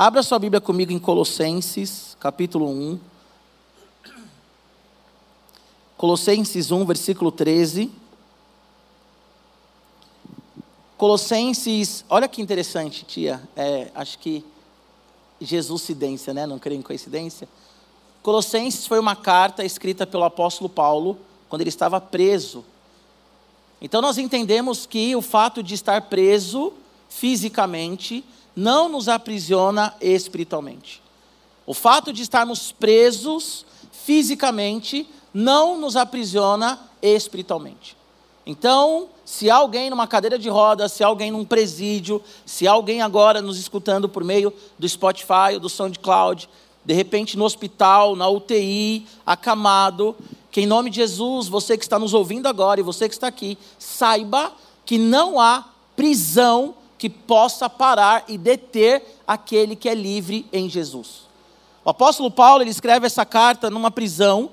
Abra sua Bíblia comigo em Colossenses, capítulo 1. Colossenses 1, versículo 13. Colossenses, olha que interessante, tia. É, acho que Jesus cidência, né? Não creio em coincidência. Colossenses foi uma carta escrita pelo apóstolo Paulo quando ele estava preso. Então nós entendemos que o fato de estar preso fisicamente não nos aprisiona espiritualmente. O fato de estarmos presos fisicamente não nos aprisiona espiritualmente. Então, se alguém numa cadeira de rodas, se alguém num presídio, se alguém agora nos escutando por meio do Spotify ou do SoundCloud, de repente no hospital, na UTI, acamado, que em nome de Jesus, você que está nos ouvindo agora e você que está aqui, saiba que não há prisão que possa parar e deter aquele que é livre em Jesus. O apóstolo Paulo ele escreve essa carta numa prisão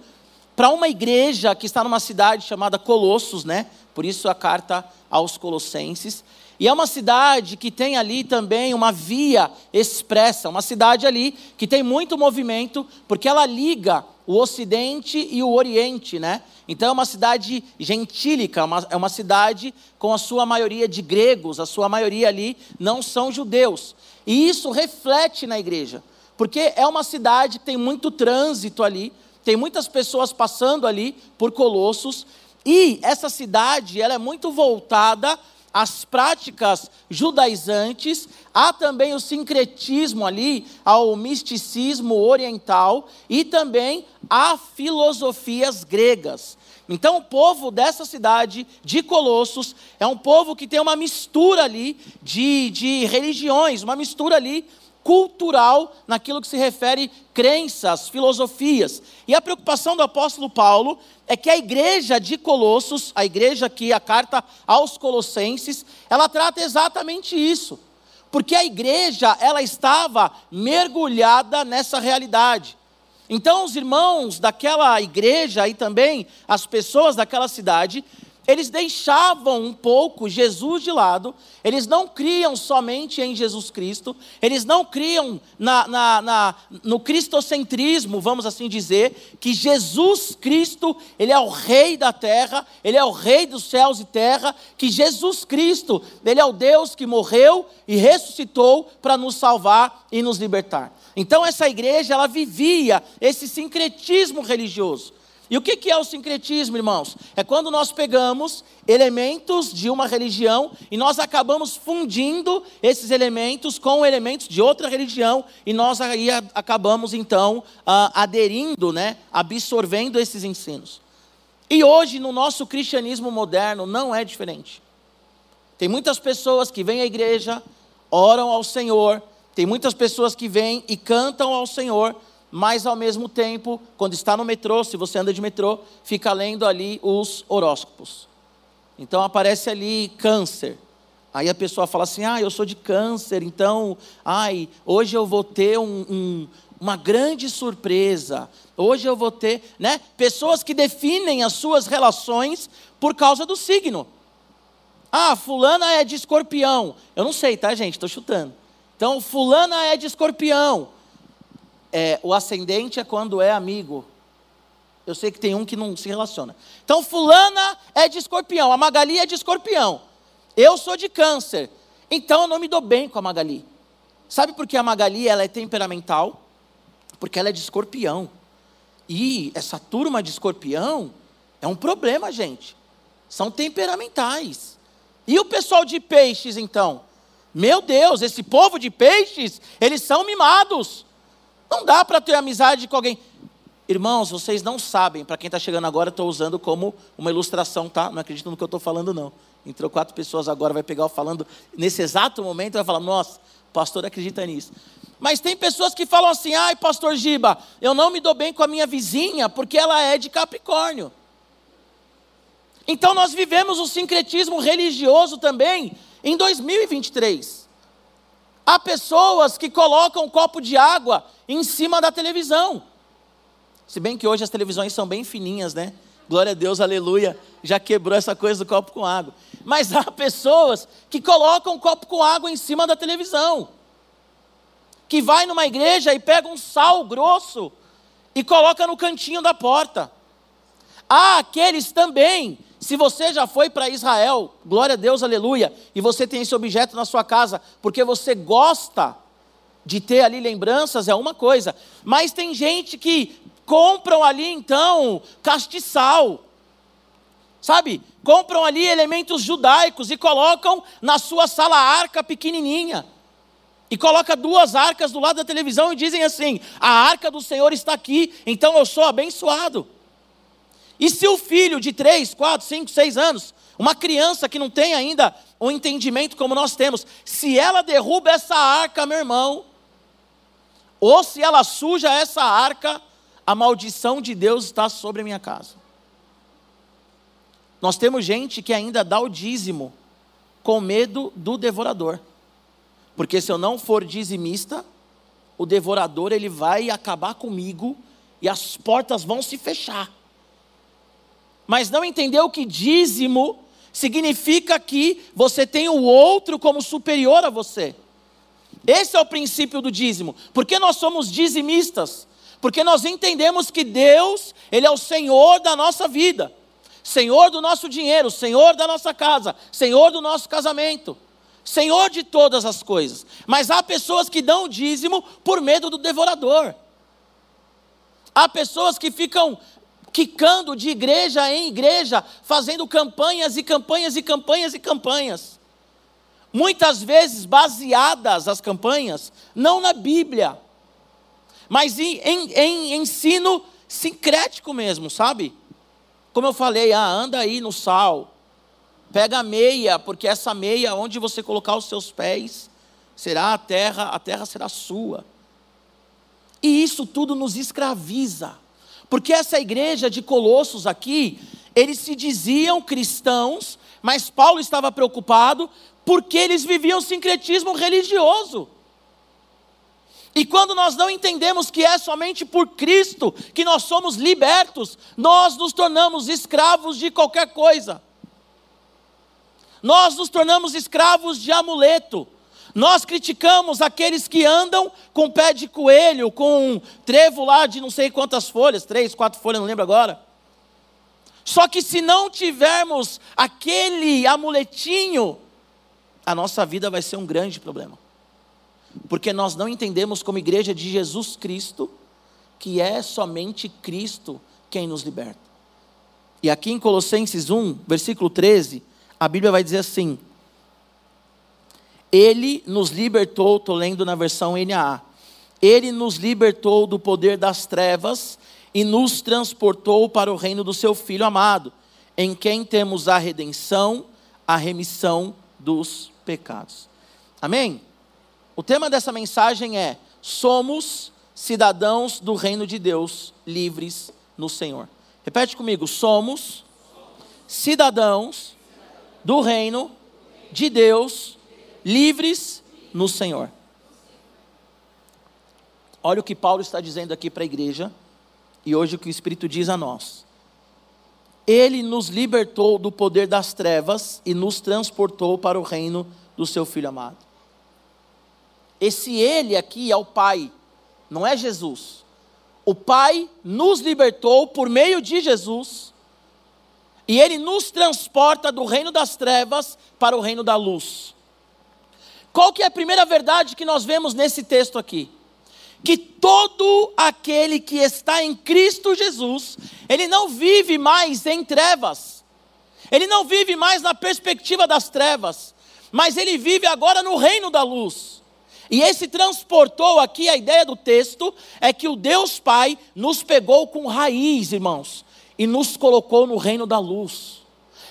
para uma igreja que está numa cidade chamada Colossos, né? Por isso a carta aos Colossenses. E é uma cidade que tem ali também uma via expressa, uma cidade ali que tem muito movimento, porque ela liga o Ocidente e o Oriente, né? Então é uma cidade gentílica, uma, é uma cidade com a sua maioria de gregos, a sua maioria ali não são judeus. E isso reflete na igreja, porque é uma cidade que tem muito trânsito ali, tem muitas pessoas passando ali por Colossos, e essa cidade ela é muito voltada às práticas judaizantes, há também o sincretismo ali, ao misticismo oriental e também a filosofias gregas. Então, o povo dessa cidade de Colossos é um povo que tem uma mistura ali de, de religiões, uma mistura ali cultural naquilo que se refere crenças, filosofias. E a preocupação do apóstolo Paulo é que a igreja de Colossos, a igreja que a carta aos Colossenses, ela trata exatamente isso. Porque a igreja, ela estava mergulhada nessa realidade. Então, os irmãos daquela igreja e também as pessoas daquela cidade eles deixavam um pouco Jesus de lado, eles não criam somente em Jesus Cristo, eles não criam na, na, na, no cristocentrismo, vamos assim dizer, que Jesus Cristo, Ele é o Rei da terra, Ele é o Rei dos céus e terra, que Jesus Cristo, Ele é o Deus que morreu e ressuscitou para nos salvar e nos libertar. Então essa igreja, ela vivia esse sincretismo religioso. E o que é o sincretismo, irmãos? É quando nós pegamos elementos de uma religião e nós acabamos fundindo esses elementos com elementos de outra religião e nós aí acabamos então aderindo, né, absorvendo esses ensinos. E hoje no nosso cristianismo moderno não é diferente. Tem muitas pessoas que vêm à igreja, oram ao Senhor, tem muitas pessoas que vêm e cantam ao Senhor, mas ao mesmo tempo, quando está no metrô, se você anda de metrô, fica lendo ali os horóscopos. Então aparece ali câncer. Aí a pessoa fala assim: ah, eu sou de câncer, então, ai, hoje eu vou ter um, um, uma grande surpresa. Hoje eu vou ter, né? Pessoas que definem as suas relações por causa do signo. Ah, fulana é de escorpião. Eu não sei, tá, gente? Estou chutando. Então, fulana é de escorpião é, o ascendente é quando é amigo. Eu sei que tem um que não se relaciona. Então, fulana é de escorpião, a Magali é de escorpião. Eu sou de câncer. Então eu não me dou bem com a Magali. Sabe por que a Magali ela é temperamental? Porque ela é de escorpião. E essa turma de escorpião é um problema, gente. São temperamentais. E o pessoal de peixes, então? Meu Deus, esse povo de peixes, eles são mimados. Não dá para ter amizade com alguém. Irmãos, vocês não sabem, para quem está chegando agora, estou usando como uma ilustração, tá? Não acredito no que eu estou falando, não. Entrou quatro pessoas agora, vai pegar o falando nesse exato momento, vai falar, nossa, pastor acredita nisso. Mas tem pessoas que falam assim, ai, pastor Giba, eu não me dou bem com a minha vizinha porque ela é de Capricórnio. Então nós vivemos o sincretismo religioso também em 2023. Há pessoas que colocam um copo de água em cima da televisão. Se bem que hoje as televisões são bem fininhas, né? Glória a Deus, aleluia. Já quebrou essa coisa do copo com água. Mas há pessoas que colocam um copo com água em cima da televisão. que vai numa igreja e pega um sal grosso e coloca no cantinho da porta. Há aqueles também, se você já foi para Israel, glória a Deus, aleluia, e você tem esse objeto na sua casa, porque você gosta de ter ali lembranças, é uma coisa, mas tem gente que compram ali então castiçal, sabe? Compram ali elementos judaicos e colocam na sua sala arca pequenininha. E coloca duas arcas do lado da televisão e dizem assim: a arca do Senhor está aqui, então eu sou abençoado. E se o filho de 3, 4, 5, 6 anos, uma criança que não tem ainda um entendimento como nós temos, se ela derruba essa arca, meu irmão, ou se ela suja essa arca, a maldição de Deus está sobre a minha casa. Nós temos gente que ainda dá o dízimo com medo do devorador. Porque se eu não for dizimista, o devorador ele vai acabar comigo e as portas vão se fechar. Mas não entendeu que dízimo significa que você tem o outro como superior a você. Esse é o princípio do dízimo. Porque nós somos dizimistas? Porque nós entendemos que Deus, ele é o Senhor da nossa vida. Senhor do nosso dinheiro, Senhor da nossa casa, Senhor do nosso casamento. Senhor de todas as coisas. Mas há pessoas que dão dízimo por medo do devorador. Há pessoas que ficam quicando de igreja em igreja, fazendo campanhas e campanhas e campanhas e campanhas. Muitas vezes baseadas as campanhas, não na Bíblia, mas em, em, em ensino sincrético mesmo, sabe? Como eu falei, ah, anda aí no sal, Pega a meia, porque essa meia, onde você colocar os seus pés, será a terra, a terra será sua. E isso tudo nos escraviza. Porque essa igreja de Colossos aqui, eles se diziam cristãos, mas Paulo estava preocupado porque eles viviam sincretismo religioso. E quando nós não entendemos que é somente por Cristo que nós somos libertos, nós nos tornamos escravos de qualquer coisa nós nos tornamos escravos de amuleto. Nós criticamos aqueles que andam com pé de coelho, com um trevo lá de não sei quantas folhas, três, quatro folhas, não lembro agora. Só que se não tivermos aquele amuletinho, a nossa vida vai ser um grande problema. Porque nós não entendemos como igreja de Jesus Cristo que é somente Cristo quem nos liberta. E aqui em Colossenses 1, versículo 13, a Bíblia vai dizer assim: Ele nos libertou, estou lendo na versão NAA, Ele nos libertou do poder das trevas e nos transportou para o reino do seu Filho amado, em quem temos a redenção, a remissão dos pecados. Amém? O tema dessa mensagem é: somos cidadãos do reino de Deus, livres no Senhor. Repete comigo: somos cidadãos do reino de Deus, livres no Senhor. Olha o que Paulo está dizendo aqui para a igreja, e hoje o que o Espírito diz a nós. Ele nos libertou do poder das trevas e nos transportou para o reino do seu Filho amado. Esse Ele aqui é o Pai, não é Jesus. O Pai nos libertou por meio de Jesus e ele nos transporta do reino das trevas para o reino da luz. Qual que é a primeira verdade que nós vemos nesse texto aqui? Que todo aquele que está em Cristo Jesus, ele não vive mais em trevas. Ele não vive mais na perspectiva das trevas, mas ele vive agora no reino da luz. E esse transportou aqui a ideia do texto é que o Deus Pai nos pegou com raiz, irmãos e nos colocou no reino da luz.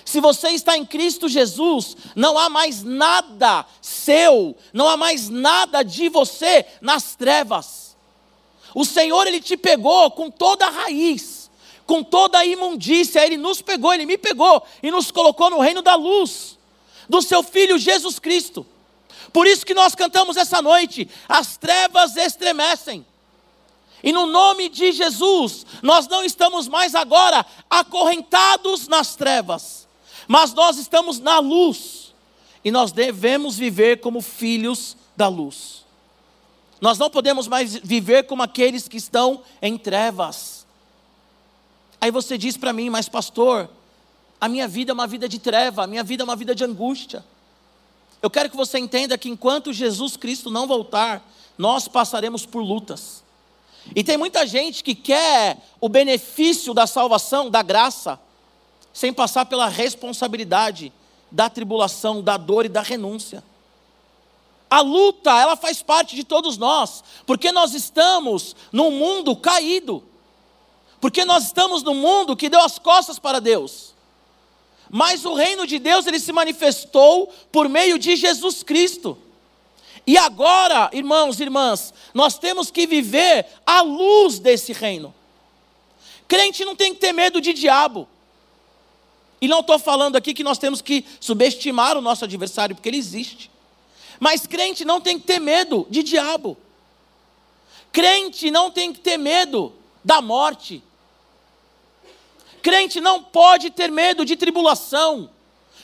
Se você está em Cristo Jesus, não há mais nada seu, não há mais nada de você nas trevas. O Senhor, Ele te pegou com toda a raiz, com toda a imundícia, Ele nos pegou, Ele me pegou e nos colocou no reino da luz, do Seu Filho Jesus Cristo. Por isso que nós cantamos essa noite: as trevas estremecem e no nome de Jesus, nós não estamos mais agora acorrentados nas trevas, mas nós estamos na luz. E nós devemos viver como filhos da luz. Nós não podemos mais viver como aqueles que estão em trevas. Aí você diz para mim, mas pastor, a minha vida é uma vida de treva, a minha vida é uma vida de angústia. Eu quero que você entenda que enquanto Jesus Cristo não voltar, nós passaremos por lutas. E tem muita gente que quer o benefício da salvação, da graça, sem passar pela responsabilidade da tribulação, da dor e da renúncia. A luta, ela faz parte de todos nós, porque nós estamos num mundo caído. Porque nós estamos num mundo que deu as costas para Deus. Mas o reino de Deus ele se manifestou por meio de Jesus Cristo. E agora, irmãos e irmãs, nós temos que viver à luz desse reino. Crente não tem que ter medo de diabo. E não estou falando aqui que nós temos que subestimar o nosso adversário, porque ele existe. Mas crente não tem que ter medo de diabo. Crente não tem que ter medo da morte. Crente não pode ter medo de tribulação.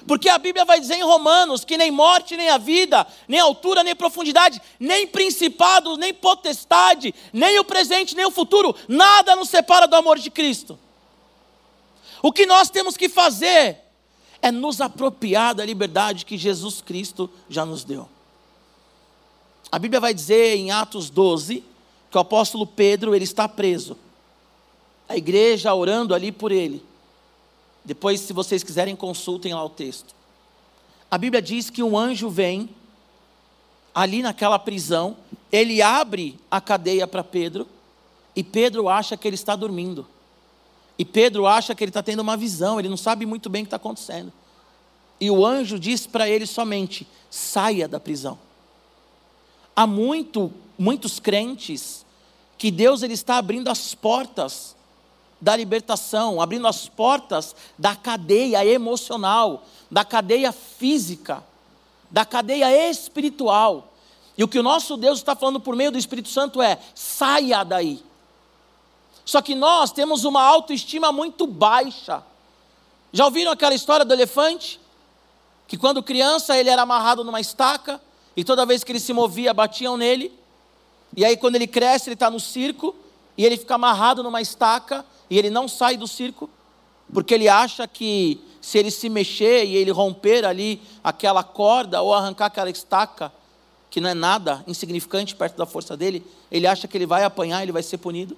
Porque a Bíblia vai dizer em Romanos que nem morte, nem a vida, nem altura, nem profundidade, nem principado, nem potestade, nem o presente, nem o futuro, nada nos separa do amor de Cristo. O que nós temos que fazer é nos apropriar da liberdade que Jesus Cristo já nos deu. A Bíblia vai dizer em Atos 12 que o apóstolo Pedro ele está preso a igreja orando ali por ele. Depois, se vocês quiserem, consultem lá o texto. A Bíblia diz que um anjo vem ali naquela prisão, ele abre a cadeia para Pedro, e Pedro acha que ele está dormindo. E Pedro acha que ele está tendo uma visão, ele não sabe muito bem o que está acontecendo. E o anjo diz para ele somente: saia da prisão. Há muito, muitos crentes que Deus ele está abrindo as portas da libertação, abrindo as portas da cadeia emocional, da cadeia física, da cadeia espiritual. E o que o nosso Deus está falando por meio do Espírito Santo é: saia daí. Só que nós temos uma autoestima muito baixa. Já ouviram aquela história do elefante? Que quando criança ele era amarrado numa estaca e toda vez que ele se movia batiam nele. E aí quando ele cresce ele está no circo e ele fica amarrado numa estaca e ele não sai do circo, porque ele acha que se ele se mexer e ele romper ali aquela corda ou arrancar aquela estaca, que não é nada insignificante perto da força dele, ele acha que ele vai apanhar, ele vai ser punido.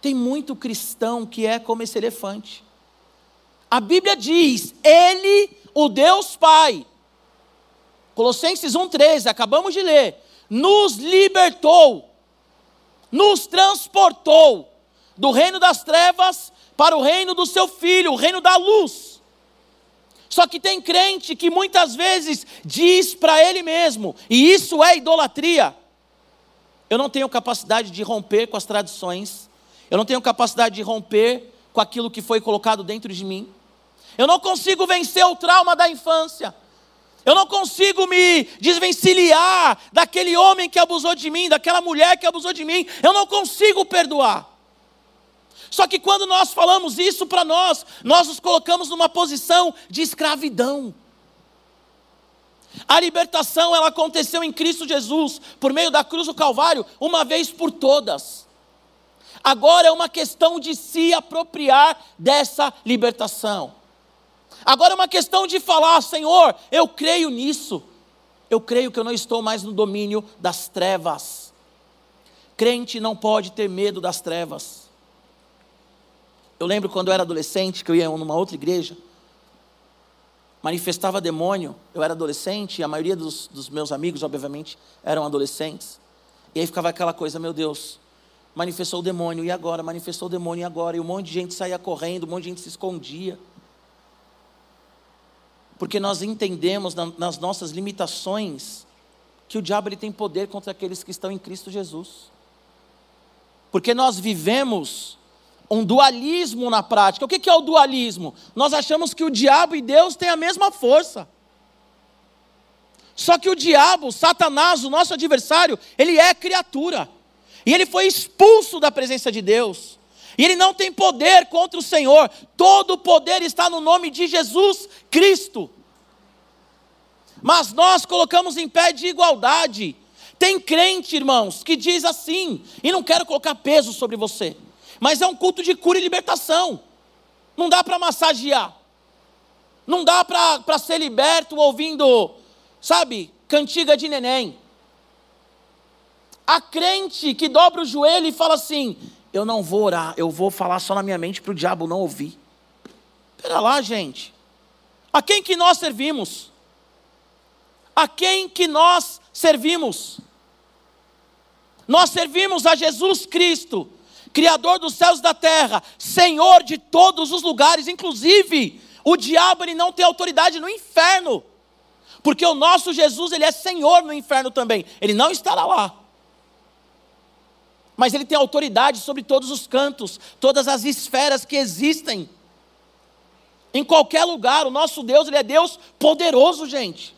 Tem muito cristão que é como esse elefante. A Bíblia diz: Ele, o Deus Pai, Colossenses 1,13, acabamos de ler, nos libertou, nos transportou do reino das trevas para o reino do seu filho, o reino da luz. Só que tem crente que muitas vezes diz para ele mesmo, e isso é idolatria. Eu não tenho capacidade de romper com as tradições, eu não tenho capacidade de romper com aquilo que foi colocado dentro de mim. Eu não consigo vencer o trauma da infância. Eu não consigo me desvencilhar daquele homem que abusou de mim, daquela mulher que abusou de mim. Eu não consigo perdoar. Só que quando nós falamos isso para nós, nós nos colocamos numa posição de escravidão. A libertação ela aconteceu em Cristo Jesus, por meio da cruz do Calvário, uma vez por todas. Agora é uma questão de se apropriar dessa libertação. Agora é uma questão de falar, Senhor, eu creio nisso. Eu creio que eu não estou mais no domínio das trevas. Crente não pode ter medo das trevas. Eu lembro quando eu era adolescente, que eu ia numa outra igreja, manifestava demônio. Eu era adolescente, e a maioria dos, dos meus amigos, obviamente, eram adolescentes. E aí ficava aquela coisa, meu Deus, manifestou o demônio, e agora? Manifestou o demônio, e agora? E um monte de gente saía correndo, um monte de gente se escondia. Porque nós entendemos nas nossas limitações que o diabo ele tem poder contra aqueles que estão em Cristo Jesus. Porque nós vivemos um dualismo na prática. O que é o dualismo? Nós achamos que o diabo e Deus têm a mesma força. Só que o diabo, Satanás, o nosso adversário, ele é criatura. E ele foi expulso da presença de Deus. E ele não tem poder contra o Senhor. Todo o poder está no nome de Jesus Cristo. Mas nós colocamos em pé de igualdade Tem crente, irmãos, que diz assim, e não quero colocar peso sobre você, mas é um culto de cura e libertação. Não dá para massagear, não dá para ser liberto ouvindo, sabe, cantiga de neném. A crente que dobra o joelho e fala assim: Eu não vou orar, eu vou falar só na minha mente para o diabo não ouvir. Espera lá, gente. A quem que nós servimos? A quem que nós servimos? Nós servimos a Jesus Cristo, Criador dos céus e da terra, Senhor de todos os lugares, inclusive o diabo ele não tem autoridade no inferno, porque o nosso Jesus ele é Senhor no inferno também, ele não estará lá mas ele tem autoridade sobre todos os cantos, todas as esferas que existem. Em qualquer lugar, o nosso Deus, ele é Deus poderoso, gente,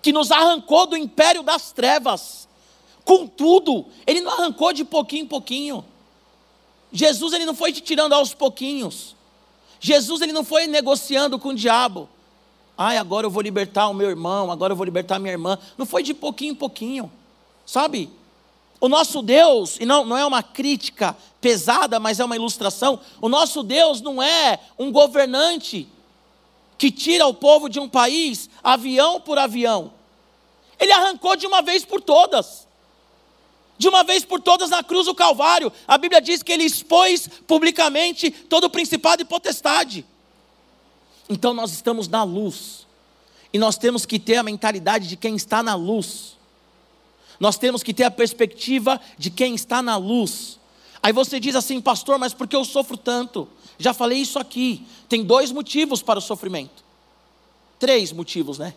que nos arrancou do império das trevas. Contudo, ele não arrancou de pouquinho em pouquinho. Jesus ele não foi te tirando aos pouquinhos. Jesus ele não foi negociando com o diabo. Ai, agora eu vou libertar o meu irmão, agora eu vou libertar a minha irmã. Não foi de pouquinho em pouquinho. Sabe? O nosso Deus, e não, não é uma crítica pesada, mas é uma ilustração, o nosso Deus não é um governante que tira o povo de um país avião por avião. Ele arrancou de uma vez por todas. De uma vez por todas na cruz do Calvário. A Bíblia diz que ele expôs publicamente todo o principado e potestade. Então nós estamos na luz. E nós temos que ter a mentalidade de quem está na luz. Nós temos que ter a perspectiva de quem está na luz. Aí você diz assim, pastor, mas por que eu sofro tanto? Já falei isso aqui. Tem dois motivos para o sofrimento. Três motivos, né?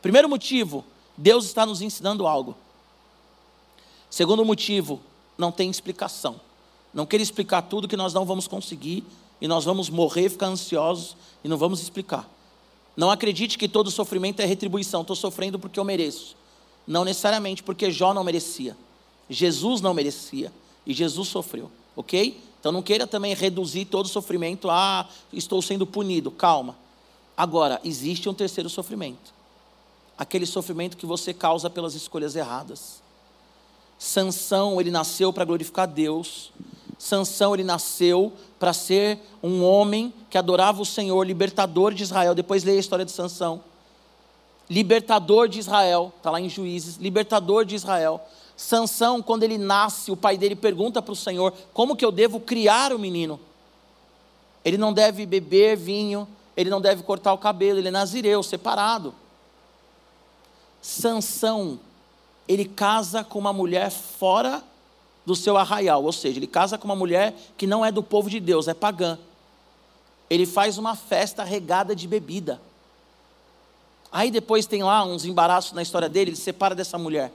Primeiro motivo, Deus está nos ensinando algo. Segundo motivo, não tem explicação. Não quer explicar tudo que nós não vamos conseguir e nós vamos morrer, ficar ansiosos e não vamos explicar. Não acredite que todo sofrimento é retribuição. Estou sofrendo porque eu mereço. Não necessariamente porque Jó não merecia. Jesus não merecia. E Jesus sofreu. Ok? Então não queira também reduzir todo o sofrimento a ah, estou sendo punido. Calma. Agora, existe um terceiro sofrimento. Aquele sofrimento que você causa pelas escolhas erradas. Sansão, ele nasceu para glorificar Deus. Sansão, ele nasceu para ser um homem que adorava o Senhor, libertador de Israel. Depois leia a história de Sansão libertador de Israel, está lá em Juízes, libertador de Israel. Sansão, quando ele nasce, o pai dele pergunta para o Senhor: como que eu devo criar o menino? Ele não deve beber vinho, ele não deve cortar o cabelo, ele é nazireu, separado. Sansão, ele casa com uma mulher fora do seu arraial, ou seja, ele casa com uma mulher que não é do povo de Deus, é pagã. Ele faz uma festa regada de bebida. Aí depois tem lá uns embaraços na história dele, ele se separa dessa mulher.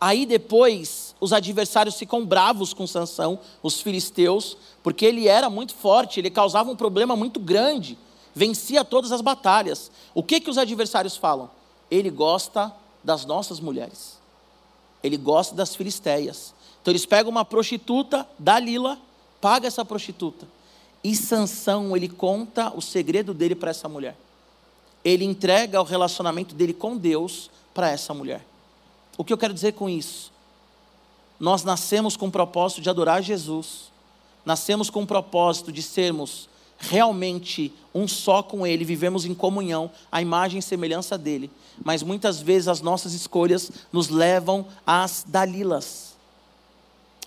Aí depois os adversários ficam bravos com Sansão, os filisteus, porque ele era muito forte, ele causava um problema muito grande, vencia todas as batalhas. O que que os adversários falam? Ele gosta das nossas mulheres. Ele gosta das filisteias. Então eles pegam uma prostituta, Dalila, paga essa prostituta. E Sansão, ele conta o segredo dele para essa mulher ele entrega o relacionamento dele com Deus para essa mulher. O que eu quero dizer com isso? Nós nascemos com o propósito de adorar Jesus, nascemos com o propósito de sermos realmente um só com Ele, vivemos em comunhão, a imagem e semelhança dele, mas muitas vezes as nossas escolhas nos levam às dalilas.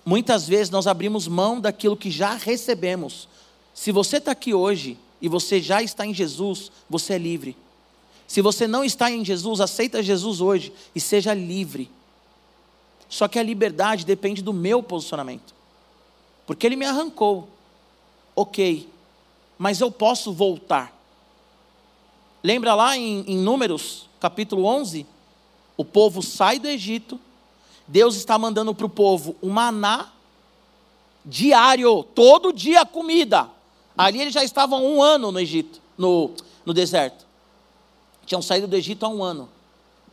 Muitas vezes nós abrimos mão daquilo que já recebemos. Se você está aqui hoje e você já está em Jesus, você é livre. Se você não está em Jesus, aceita Jesus hoje e seja livre. Só que a liberdade depende do meu posicionamento. Porque ele me arrancou. Ok. Mas eu posso voltar. Lembra lá em, em Números, capítulo 11? O povo sai do Egito. Deus está mandando para o povo um maná diário, todo dia comida. Ali eles já estavam um ano no Egito, no, no deserto. Tinham saído do Egito há um ano.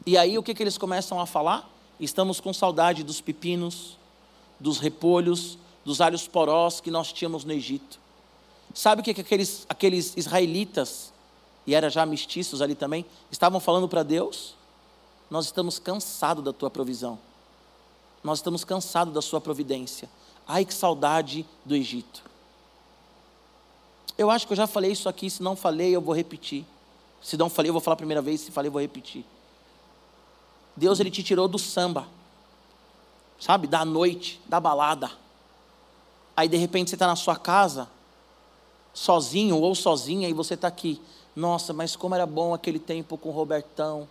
E aí o que, que eles começam a falar? Estamos com saudade dos pepinos, dos repolhos, dos alhos porós que nós tínhamos no Egito. Sabe o que, que aqueles, aqueles israelitas, e era já mestiços ali também, estavam falando para Deus? nós estamos cansados da tua provisão. Nós estamos cansados da sua providência. Ai, que saudade do Egito. Eu acho que eu já falei isso aqui, se não falei, eu vou repetir. Se não falei, eu vou falar a primeira vez, se falei, eu vou repetir. Deus, Ele te tirou do samba, sabe, da noite, da balada. Aí, de repente, você está na sua casa, sozinho ou sozinha, e você está aqui. Nossa, mas como era bom aquele tempo com o Robertão.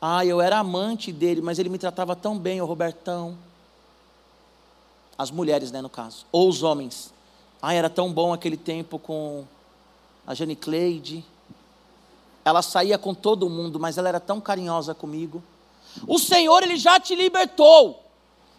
Ah, eu era amante dele, mas ele me tratava tão bem, o Robertão. As mulheres, né, no caso. Ou os homens. Ah, era tão bom aquele tempo com a Jane Cleide. Ela saía com todo mundo, mas ela era tão carinhosa comigo. O Senhor, Ele já te libertou.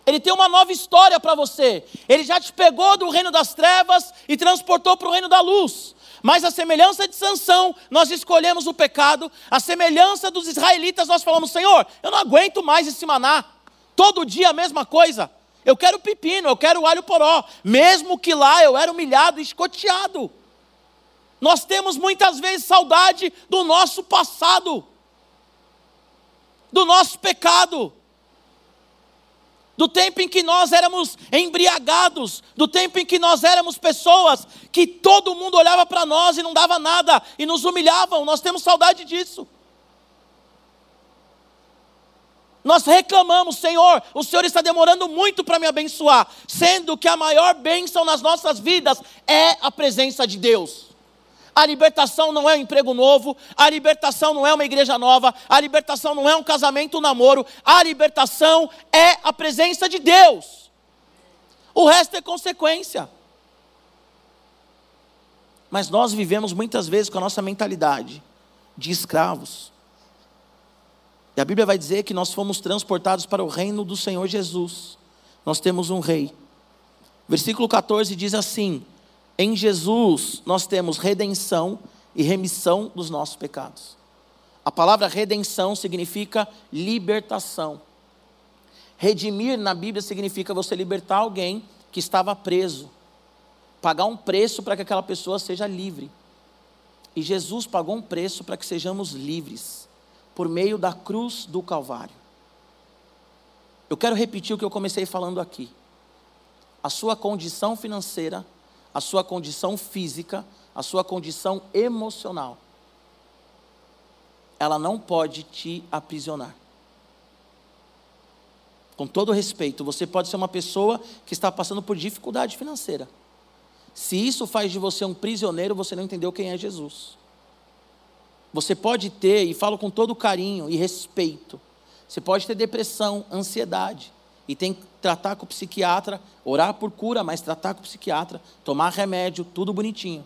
Ele tem uma nova história para você. Ele já te pegou do reino das trevas e transportou para o reino da luz. Mas a semelhança de Sansão, nós escolhemos o pecado. A semelhança dos israelitas, nós falamos: Senhor, eu não aguento mais esse maná. Todo dia a mesma coisa. Eu quero pepino, eu quero alho poró. Mesmo que lá eu era humilhado e escoteado. Nós temos muitas vezes saudade do nosso passado, do nosso pecado do tempo em que nós éramos embriagados, do tempo em que nós éramos pessoas que todo mundo olhava para nós e não dava nada e nos humilhavam, nós temos saudade disso. Nós reclamamos, Senhor, o Senhor está demorando muito para me abençoar, sendo que a maior bênção nas nossas vidas é a presença de Deus. A libertação não é um emprego novo, a libertação não é uma igreja nova, a libertação não é um casamento, um namoro, a libertação é a presença de Deus. O resto é consequência. Mas nós vivemos muitas vezes com a nossa mentalidade de escravos. E a Bíblia vai dizer que nós fomos transportados para o reino do Senhor Jesus. Nós temos um rei. Versículo 14 diz assim: em Jesus nós temos redenção e remissão dos nossos pecados. A palavra redenção significa libertação. Redimir na Bíblia significa você libertar alguém que estava preso, pagar um preço para que aquela pessoa seja livre. E Jesus pagou um preço para que sejamos livres, por meio da cruz do Calvário. Eu quero repetir o que eu comecei falando aqui. A sua condição financeira a sua condição física, a sua condição emocional. Ela não pode te aprisionar. Com todo respeito, você pode ser uma pessoa que está passando por dificuldade financeira. Se isso faz de você um prisioneiro, você não entendeu quem é Jesus. Você pode ter, e falo com todo carinho e respeito, você pode ter depressão, ansiedade e tem que tratar com o psiquiatra, orar por cura, mas tratar com o psiquiatra, tomar remédio, tudo bonitinho.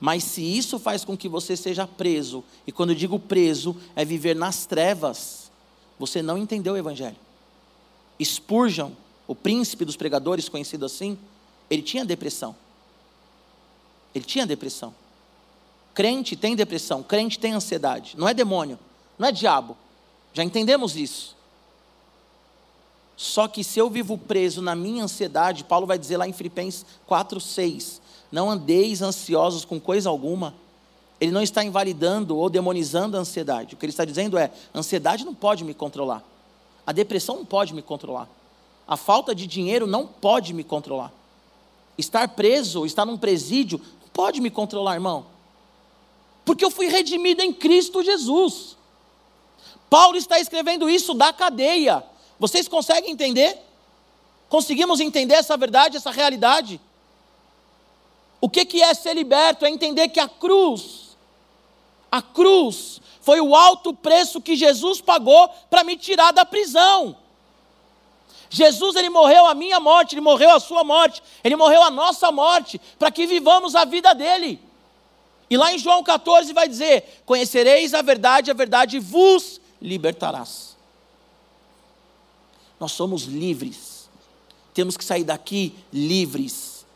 Mas se isso faz com que você seja preso, e quando eu digo preso, é viver nas trevas, você não entendeu o Evangelho. Spurgeon, o príncipe dos pregadores, conhecido assim, ele tinha depressão. Ele tinha depressão. Crente tem depressão, crente tem ansiedade. Não é demônio, não é diabo. Já entendemos isso. Só que se eu vivo preso na minha ansiedade, Paulo vai dizer lá em Filipenses 4:6, não andeis ansiosos com coisa alguma. Ele não está invalidando ou demonizando a ansiedade. O que ele está dizendo é: a ansiedade não pode me controlar. A depressão não pode me controlar. A falta de dinheiro não pode me controlar. Estar preso, estar num presídio, não pode me controlar, irmão. Porque eu fui redimido em Cristo Jesus. Paulo está escrevendo isso da cadeia. Vocês conseguem entender? Conseguimos entender essa verdade, essa realidade? O que, que é ser liberto? É entender que a cruz, a cruz, foi o alto preço que Jesus pagou para me tirar da prisão. Jesus, ele morreu a minha morte, ele morreu a sua morte, ele morreu a nossa morte, para que vivamos a vida dele. E lá em João 14 vai dizer: Conhecereis a verdade, a verdade vos libertarás. Nós somos livres. Temos que sair daqui livres.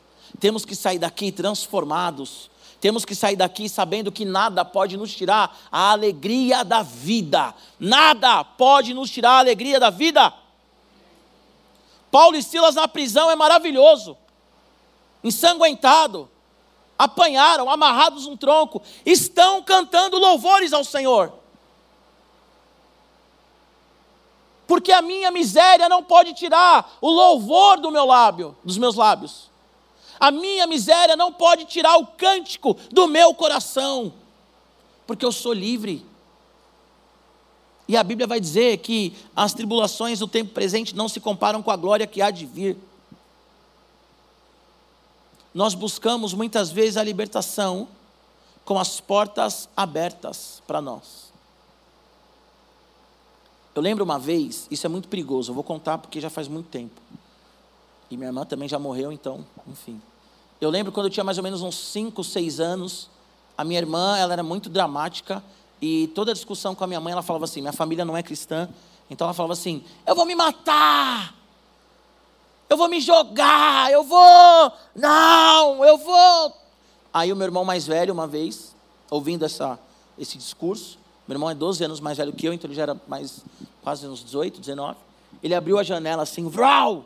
Temos que sair daqui transformados. Temos que sair daqui sabendo que nada pode nos tirar a alegria da vida. Nada pode nos tirar a alegria da vida. Paulo e Silas na prisão é maravilhoso. Ensanguentado, apanharam, amarrados um tronco, estão cantando louvores ao Senhor. Porque a minha miséria não pode tirar o louvor do meu lábio, dos meus lábios. A minha miséria não pode tirar o cântico do meu coração, porque eu sou livre. E a Bíblia vai dizer que as tribulações do tempo presente não se comparam com a glória que há de vir. Nós buscamos muitas vezes a libertação com as portas abertas para nós. Eu lembro uma vez, isso é muito perigoso, eu vou contar porque já faz muito tempo. E minha irmã também já morreu, então, enfim. Eu lembro quando eu tinha mais ou menos uns 5, 6 anos, a minha irmã, ela era muito dramática e toda discussão com a minha mãe, ela falava assim: minha família não é cristã, então ela falava assim: eu vou me matar, eu vou me jogar, eu vou, não, eu vou. Aí o meu irmão mais velho, uma vez, ouvindo essa, esse discurso, meu irmão é 12 anos mais velho que eu, então ele já era mais, quase uns 18, 19. Ele abriu a janela assim, vrau!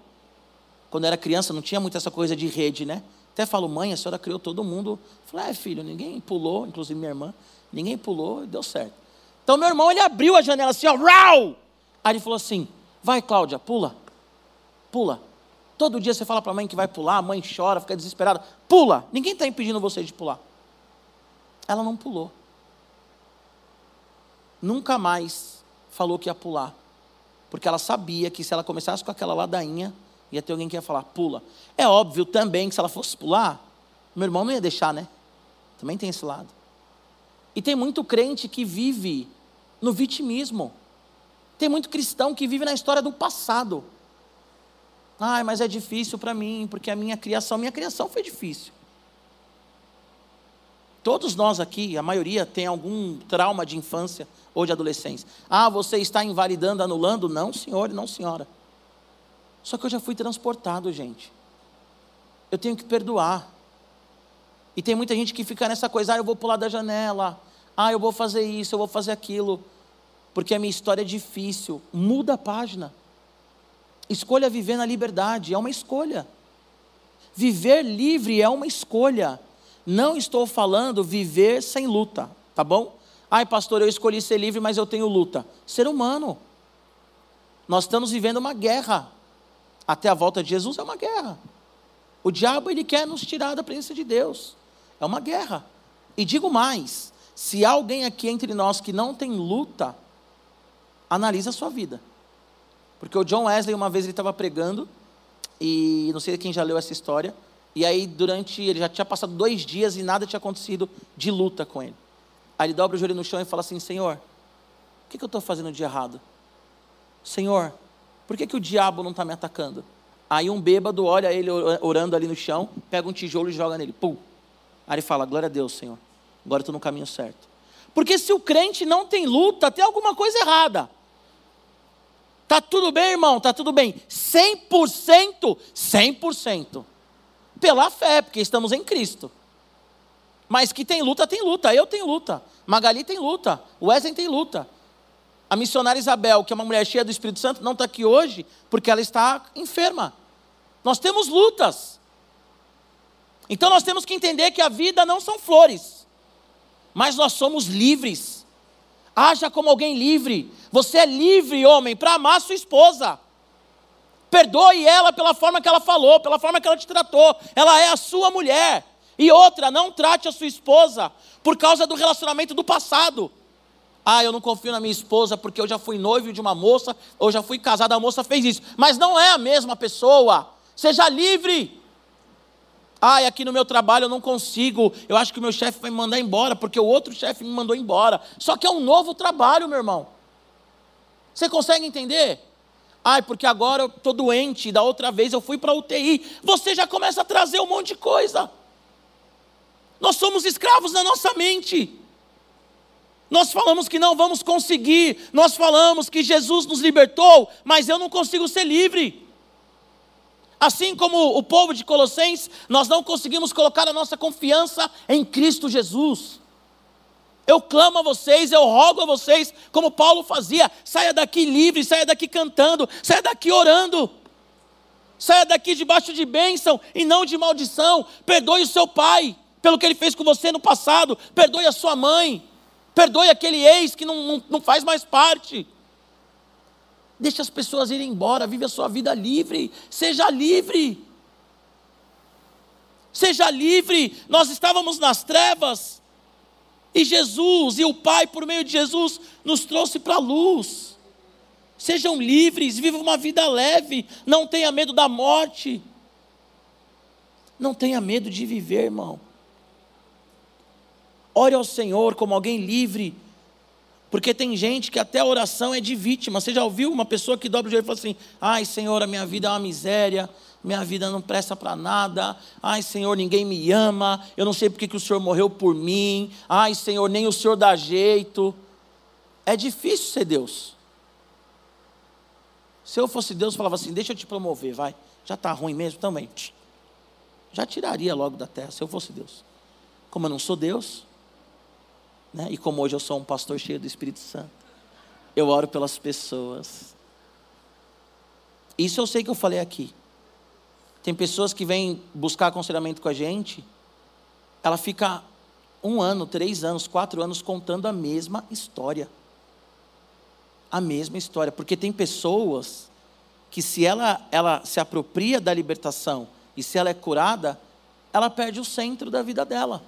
Quando era criança não tinha muito essa coisa de rede, né? Até falo, mãe, a senhora criou todo mundo. Eu falei, é filho, ninguém pulou, inclusive minha irmã, ninguém pulou e deu certo. Então meu irmão, ele abriu a janela assim, ó, rau! Aí ele falou assim, vai Cláudia, pula, pula. Todo dia você fala para a mãe que vai pular, a mãe chora, fica desesperada. Pula! Ninguém está impedindo você de pular. Ela não pulou. Nunca mais falou que ia pular. Porque ela sabia que se ela começasse com aquela ladainha, ia ter alguém que ia falar, pula. É óbvio também que se ela fosse pular, meu irmão não ia deixar, né? Também tem esse lado. E tem muito crente que vive no vitimismo. Tem muito cristão que vive na história do passado. Ai, mas é difícil para mim, porque a minha criação, minha criação foi difícil. Todos nós aqui, a maioria tem algum trauma de infância ou de adolescência. Ah, você está invalidando, anulando? Não, senhor, não, senhora. Só que eu já fui transportado, gente. Eu tenho que perdoar. E tem muita gente que fica nessa coisa, ah, eu vou pular da janela, ah, eu vou fazer isso, eu vou fazer aquilo, porque a minha história é difícil. Muda a página. Escolha viver na liberdade, é uma escolha. Viver livre é uma escolha. Não estou falando viver sem luta, tá bom? Ai, pastor, eu escolhi ser livre, mas eu tenho luta. Ser humano. Nós estamos vivendo uma guerra até a volta de Jesus é uma guerra. O diabo ele quer nos tirar da presença de Deus. É uma guerra. E digo mais, se há alguém aqui entre nós que não tem luta, analisa a sua vida. Porque o John Wesley uma vez ele estava pregando e não sei quem já leu essa história. E aí durante ele já tinha passado dois dias e nada tinha acontecido de luta com ele. Aí ele dobra o joelho no chão e fala assim: Senhor, o que, que eu estou fazendo de errado? Senhor, por que, que o diabo não está me atacando? Aí um bêbado olha ele orando ali no chão, pega um tijolo e joga nele. Pum. Aí ele fala: Glória a Deus, Senhor. Agora estou no caminho certo. Porque se o crente não tem luta, tem alguma coisa errada. Tá tudo bem, irmão? Tá tudo bem. 100%, 100%. Pela fé, porque estamos em Cristo. Mas que tem luta, tem luta. Eu tenho luta. Magali tem luta. Wesley tem luta. A missionária Isabel, que é uma mulher cheia do Espírito Santo, não está aqui hoje porque ela está enferma. Nós temos lutas. Então nós temos que entender que a vida não são flores, mas nós somos livres. Haja como alguém livre. Você é livre, homem, para amar sua esposa. Perdoe ela pela forma que ela falou, pela forma que ela te tratou. Ela é a sua mulher. E outra, não trate a sua esposa por causa do relacionamento do passado. Ah, eu não confio na minha esposa porque eu já fui noivo de uma moça, ou já fui casado, a moça fez isso. Mas não é a mesma pessoa. Seja livre. Ah, aqui no meu trabalho eu não consigo. Eu acho que o meu chefe vai me mandar embora, porque o outro chefe me mandou embora. Só que é um novo trabalho, meu irmão. Você consegue entender? Ai, porque agora eu estou doente, da outra vez eu fui para UTI. Você já começa a trazer um monte de coisa. Nós somos escravos da nossa mente. Nós falamos que não vamos conseguir, nós falamos que Jesus nos libertou, mas eu não consigo ser livre. Assim como o povo de Colossenses, nós não conseguimos colocar a nossa confiança em Cristo Jesus. Eu clamo a vocês, eu rogo a vocês, como Paulo fazia: saia daqui livre, saia daqui cantando, saia daqui orando, saia daqui debaixo de bênção e não de maldição. Perdoe o seu pai pelo que ele fez com você no passado, perdoe a sua mãe, Perdoe aquele ex que não, não, não faz mais parte. Deixa as pessoas irem embora, vive a sua vida livre. Seja livre. Seja livre. Nós estávamos nas trevas. E Jesus e o Pai, por meio de Jesus, nos trouxe para a luz. Sejam livres, vivam uma vida leve. Não tenha medo da morte. Não tenha medo de viver, irmão. Ore ao Senhor como alguém livre porque tem gente que até a oração é de vítima. Você já ouviu uma pessoa que dobra o joelho e fala assim: Ai, Senhor, a minha vida é uma miséria, minha vida não presta para nada. Ai, Senhor, ninguém me ama. Eu não sei porque que o Senhor morreu por mim. Ai, Senhor, nem o Senhor dá jeito. É difícil ser Deus. Se eu fosse Deus, eu falava assim: Deixa eu te promover, vai. Já está ruim mesmo também. Já tiraria logo da terra, se eu fosse Deus. Como eu não sou Deus, né? E como hoje eu sou um pastor cheio do Espírito Santo, eu oro pelas pessoas. Isso eu sei que eu falei aqui. Tem pessoas que vêm buscar aconselhamento com a gente, ela fica um ano, três anos, quatro anos contando a mesma história. A mesma história. Porque tem pessoas que, se ela, ela se apropria da libertação e se ela é curada, ela perde o centro da vida dela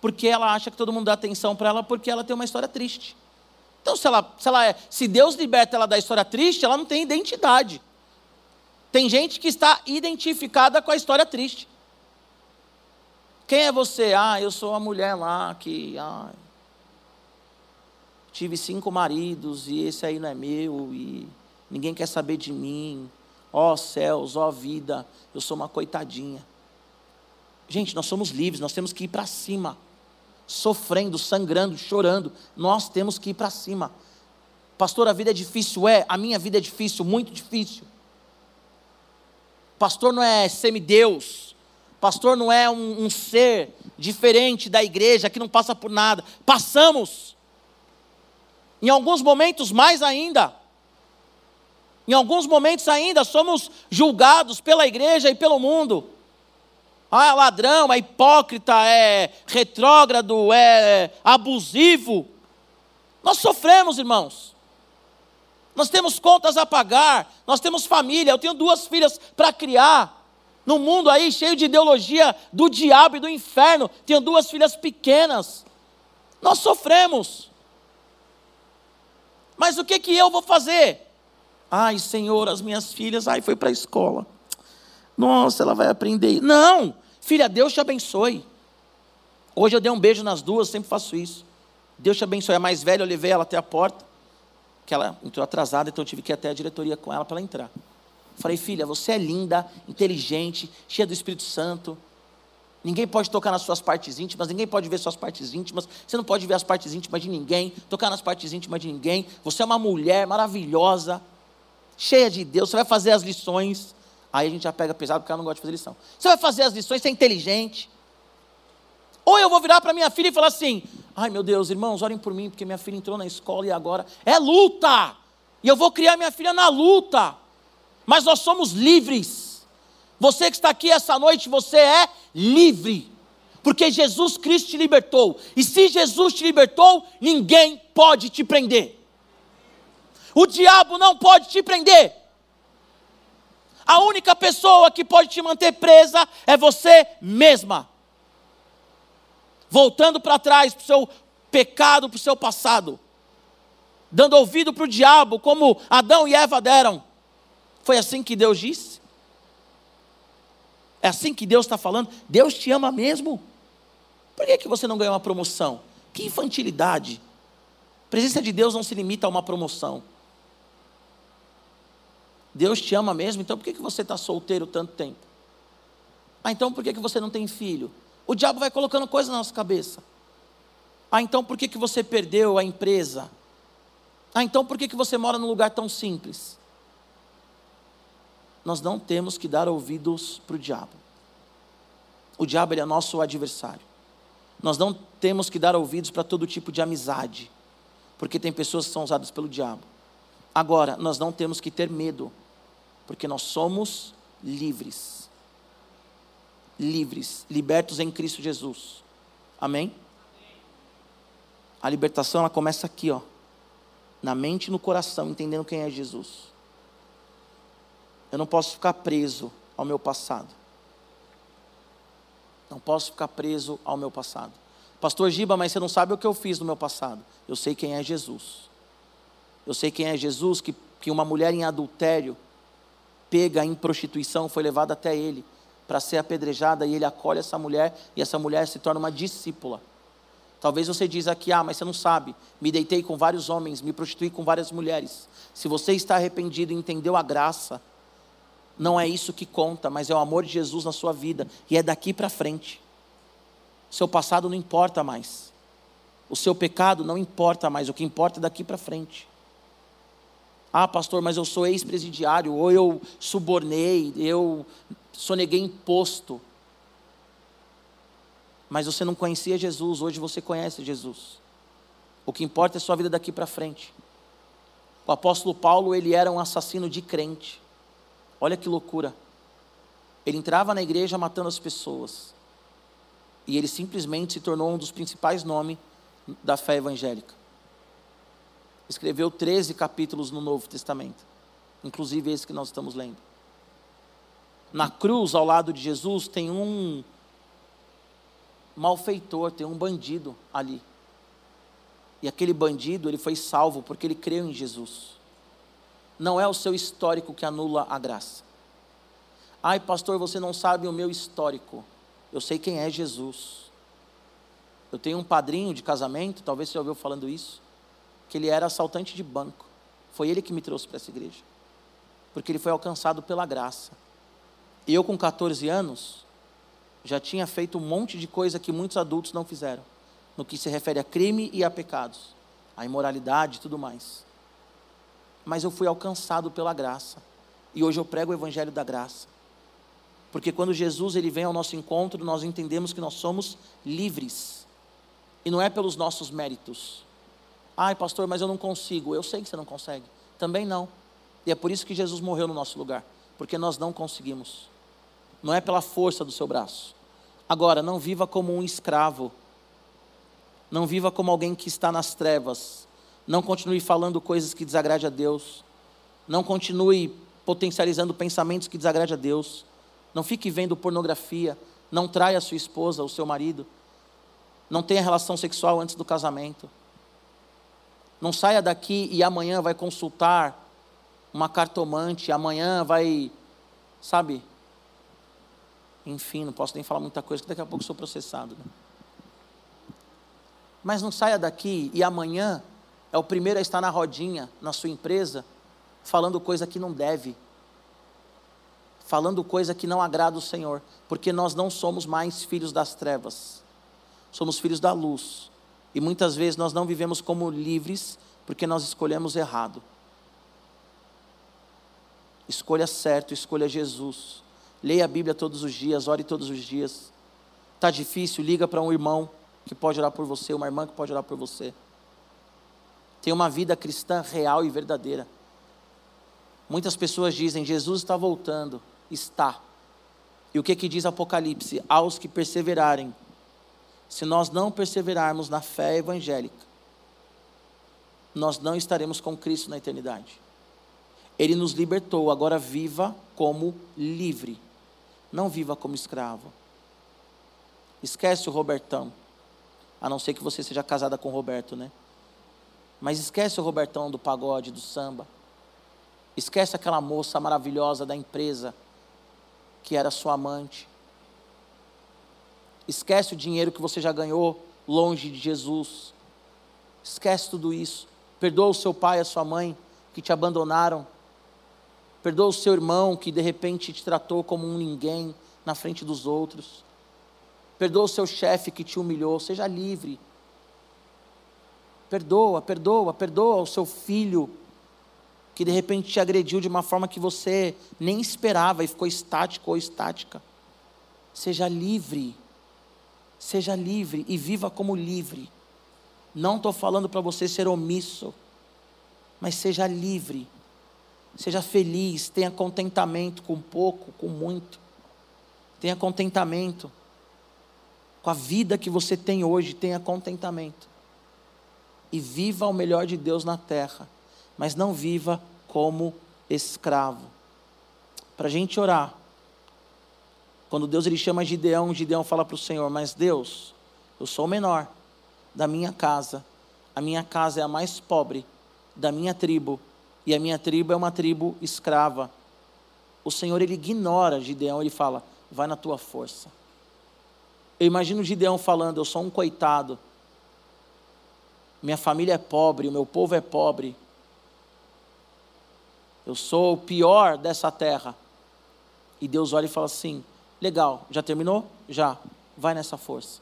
porque ela acha que todo mundo dá atenção para ela porque ela tem uma história triste. Então, se, ela, se, ela é, se Deus liberta ela da história triste, ela não tem identidade. Tem gente que está identificada com a história triste. Quem é você? Ah, eu sou a mulher lá que. Ah, tive cinco maridos e esse aí não é meu e ninguém quer saber de mim. Ó oh, céus, ó oh, vida, eu sou uma coitadinha. Gente, nós somos livres, nós temos que ir para cima sofrendo, sangrando, chorando. Nós temos que ir para cima. Pastor, a vida é difícil? É, a minha vida é difícil, muito difícil. Pastor não é semideus. Pastor não é um, um ser diferente da igreja que não passa por nada. Passamos. Em alguns momentos, mais ainda. Em alguns momentos ainda somos julgados pela igreja e pelo mundo. Ah, é ladrão, é hipócrita, é retrógrado, é abusivo. Nós sofremos, irmãos. Nós temos contas a pagar, nós temos família. Eu tenho duas filhas para criar. No mundo aí cheio de ideologia do diabo e do inferno, tenho duas filhas pequenas. Nós sofremos. Mas o que que eu vou fazer? Ai, Senhor, as minhas filhas, ai, foi para a escola. Nossa, ela vai aprender. Não! Filha, Deus te abençoe. Hoje eu dei um beijo nas duas, sempre faço isso. Deus te abençoe. A mais velha, eu levei ela até a porta, que ela entrou atrasada, então eu tive que ir até a diretoria com ela para ela entrar. Falei, filha, você é linda, inteligente, cheia do Espírito Santo. Ninguém pode tocar nas suas partes íntimas, ninguém pode ver suas partes íntimas, você não pode ver as partes íntimas de ninguém, tocar nas partes íntimas de ninguém. Você é uma mulher maravilhosa, cheia de Deus, você vai fazer as lições. Aí a gente já pega pesado porque ela não gosta de fazer lição. Você vai fazer as lições, você é inteligente. Ou eu vou virar para minha filha e falar assim: ai meu Deus, irmãos, orem por mim, porque minha filha entrou na escola e agora é luta. E eu vou criar minha filha na luta. Mas nós somos livres. Você que está aqui essa noite, você é livre. Porque Jesus Cristo te libertou. E se Jesus te libertou, ninguém pode te prender. O diabo não pode te prender. A única pessoa que pode te manter presa é você mesma. Voltando para trás para o seu pecado, para o seu passado. Dando ouvido para o diabo, como Adão e Eva deram. Foi assim que Deus disse? É assim que Deus está falando? Deus te ama mesmo? Por que, que você não ganhou uma promoção? Que infantilidade. A presença de Deus não se limita a uma promoção. Deus te ama mesmo, então por que, que você está solteiro tanto tempo? Ah, então por que, que você não tem filho? O diabo vai colocando coisas na nossa cabeça. Ah, então por que, que você perdeu a empresa? Ah, então por que, que você mora num lugar tão simples? Nós não temos que dar ouvidos para o diabo. O diabo é nosso adversário. Nós não temos que dar ouvidos para todo tipo de amizade, porque tem pessoas que são usadas pelo diabo. Agora, nós não temos que ter medo, porque nós somos livres. Livres, libertos em Cristo Jesus. Amém? A libertação ela começa aqui, ó. na mente e no coração, entendendo quem é Jesus. Eu não posso ficar preso ao meu passado. Não posso ficar preso ao meu passado. Pastor Giba, mas você não sabe o que eu fiz no meu passado. Eu sei quem é Jesus. Eu sei quem é Jesus, que, que uma mulher em adultério, pega em prostituição, foi levada até ele para ser apedrejada e ele acolhe essa mulher e essa mulher se torna uma discípula. Talvez você diz aqui, ah, mas você não sabe, me deitei com vários homens, me prostituí com várias mulheres. Se você está arrependido e entendeu a graça, não é isso que conta, mas é o amor de Jesus na sua vida e é daqui para frente. Seu passado não importa mais. O seu pecado não importa mais, o que importa é daqui para frente. Ah, pastor, mas eu sou ex-presidiário, ou eu subornei, eu soneguei imposto. Mas você não conhecia Jesus, hoje você conhece Jesus. O que importa é sua vida daqui para frente. O apóstolo Paulo, ele era um assassino de crente. Olha que loucura. Ele entrava na igreja matando as pessoas. E ele simplesmente se tornou um dos principais nomes da fé evangélica. Escreveu 13 capítulos no Novo Testamento, inclusive esse que nós estamos lendo. Na cruz, ao lado de Jesus, tem um malfeitor, tem um bandido ali. E aquele bandido, ele foi salvo porque ele creu em Jesus. Não é o seu histórico que anula a graça. Ai, pastor, você não sabe o meu histórico. Eu sei quem é Jesus. Eu tenho um padrinho de casamento, talvez você já ouviu falando isso, que ele era assaltante de banco. Foi ele que me trouxe para essa igreja. Porque ele foi alcançado pela graça. E eu, com 14 anos, já tinha feito um monte de coisa que muitos adultos não fizeram, no que se refere a crime e a pecados, a imoralidade e tudo mais. Mas eu fui alcançado pela graça. E hoje eu prego o evangelho da graça. Porque quando Jesus ele vem ao nosso encontro, nós entendemos que nós somos livres. E não é pelos nossos méritos. Ai, pastor, mas eu não consigo. Eu sei que você não consegue. Também não. E é por isso que Jesus morreu no nosso lugar, porque nós não conseguimos. Não é pela força do seu braço. Agora, não viva como um escravo. Não viva como alguém que está nas trevas. Não continue falando coisas que desagradem a Deus. Não continue potencializando pensamentos que desagradem a Deus. Não fique vendo pornografia. Não traia a sua esposa, o seu marido. Não tenha relação sexual antes do casamento. Não saia daqui e amanhã vai consultar uma cartomante, amanhã vai, sabe? Enfim, não posso nem falar muita coisa, que daqui a pouco sou processado. Né? Mas não saia daqui e amanhã é o primeiro a estar na rodinha, na sua empresa, falando coisa que não deve falando coisa que não agrada o Senhor, porque nós não somos mais filhos das trevas, somos filhos da luz. E muitas vezes nós não vivemos como livres porque nós escolhemos errado. Escolha certo, escolha Jesus. Leia a Bíblia todos os dias, ore todos os dias. Está difícil? Liga para um irmão que pode orar por você, uma irmã que pode orar por você. Tenha uma vida cristã real e verdadeira. Muitas pessoas dizem: Jesus está voltando está. E o que, que diz Apocalipse? Aos que perseverarem. Se nós não perseverarmos na fé evangélica, nós não estaremos com Cristo na eternidade. Ele nos libertou, agora viva como livre, não viva como escravo. Esquece o Robertão, a não ser que você seja casada com o Roberto, né? Mas esquece o Robertão do pagode, do samba. Esquece aquela moça maravilhosa da empresa que era sua amante. Esquece o dinheiro que você já ganhou longe de Jesus. Esquece tudo isso. Perdoa o seu pai e a sua mãe que te abandonaram. Perdoa o seu irmão que de repente te tratou como um ninguém na frente dos outros. Perdoa o seu chefe que te humilhou. Seja livre. Perdoa, perdoa, perdoa o seu filho que de repente te agrediu de uma forma que você nem esperava e ficou estático ou estática. Seja livre. Seja livre e viva como livre. Não estou falando para você ser omisso, mas seja livre. Seja feliz, tenha contentamento com pouco, com muito. Tenha contentamento. Com a vida que você tem hoje, tenha contentamento. e viva o melhor de Deus na terra, mas não viva como escravo. Para a gente orar, quando Deus ele chama Gideão, Gideão fala para o Senhor: Mas Deus, eu sou o menor da minha casa, a minha casa é a mais pobre da minha tribo, e a minha tribo é uma tribo escrava. O Senhor ele ignora Gideão, ele fala: Vai na tua força. Eu imagino Gideão falando: Eu sou um coitado, minha família é pobre, o meu povo é pobre. Eu sou o pior dessa terra. E Deus olha e fala assim: Legal, já terminou? Já. Vai nessa força.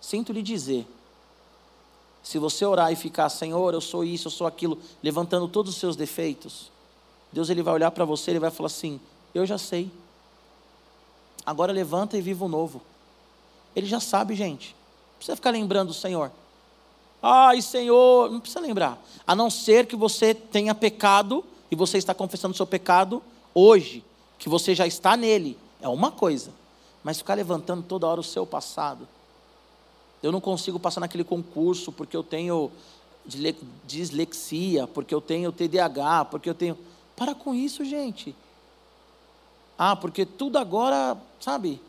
Sinto lhe dizer: se você orar e ficar, Senhor, eu sou isso, eu sou aquilo, levantando todos os seus defeitos, Deus ele vai olhar para você, ele vai falar assim: Eu já sei. Agora levanta e viva o novo. Ele já sabe, gente. Não precisa ficar lembrando o Senhor. Ai, Senhor, não precisa lembrar. A não ser que você tenha pecado e você está confessando o seu pecado hoje, que você já está nele, é uma coisa. Mas ficar levantando toda hora o seu passado. Eu não consigo passar naquele concurso porque eu tenho dislexia, porque eu tenho TDAH, porque eu tenho. Para com isso, gente. Ah, porque tudo agora, sabe?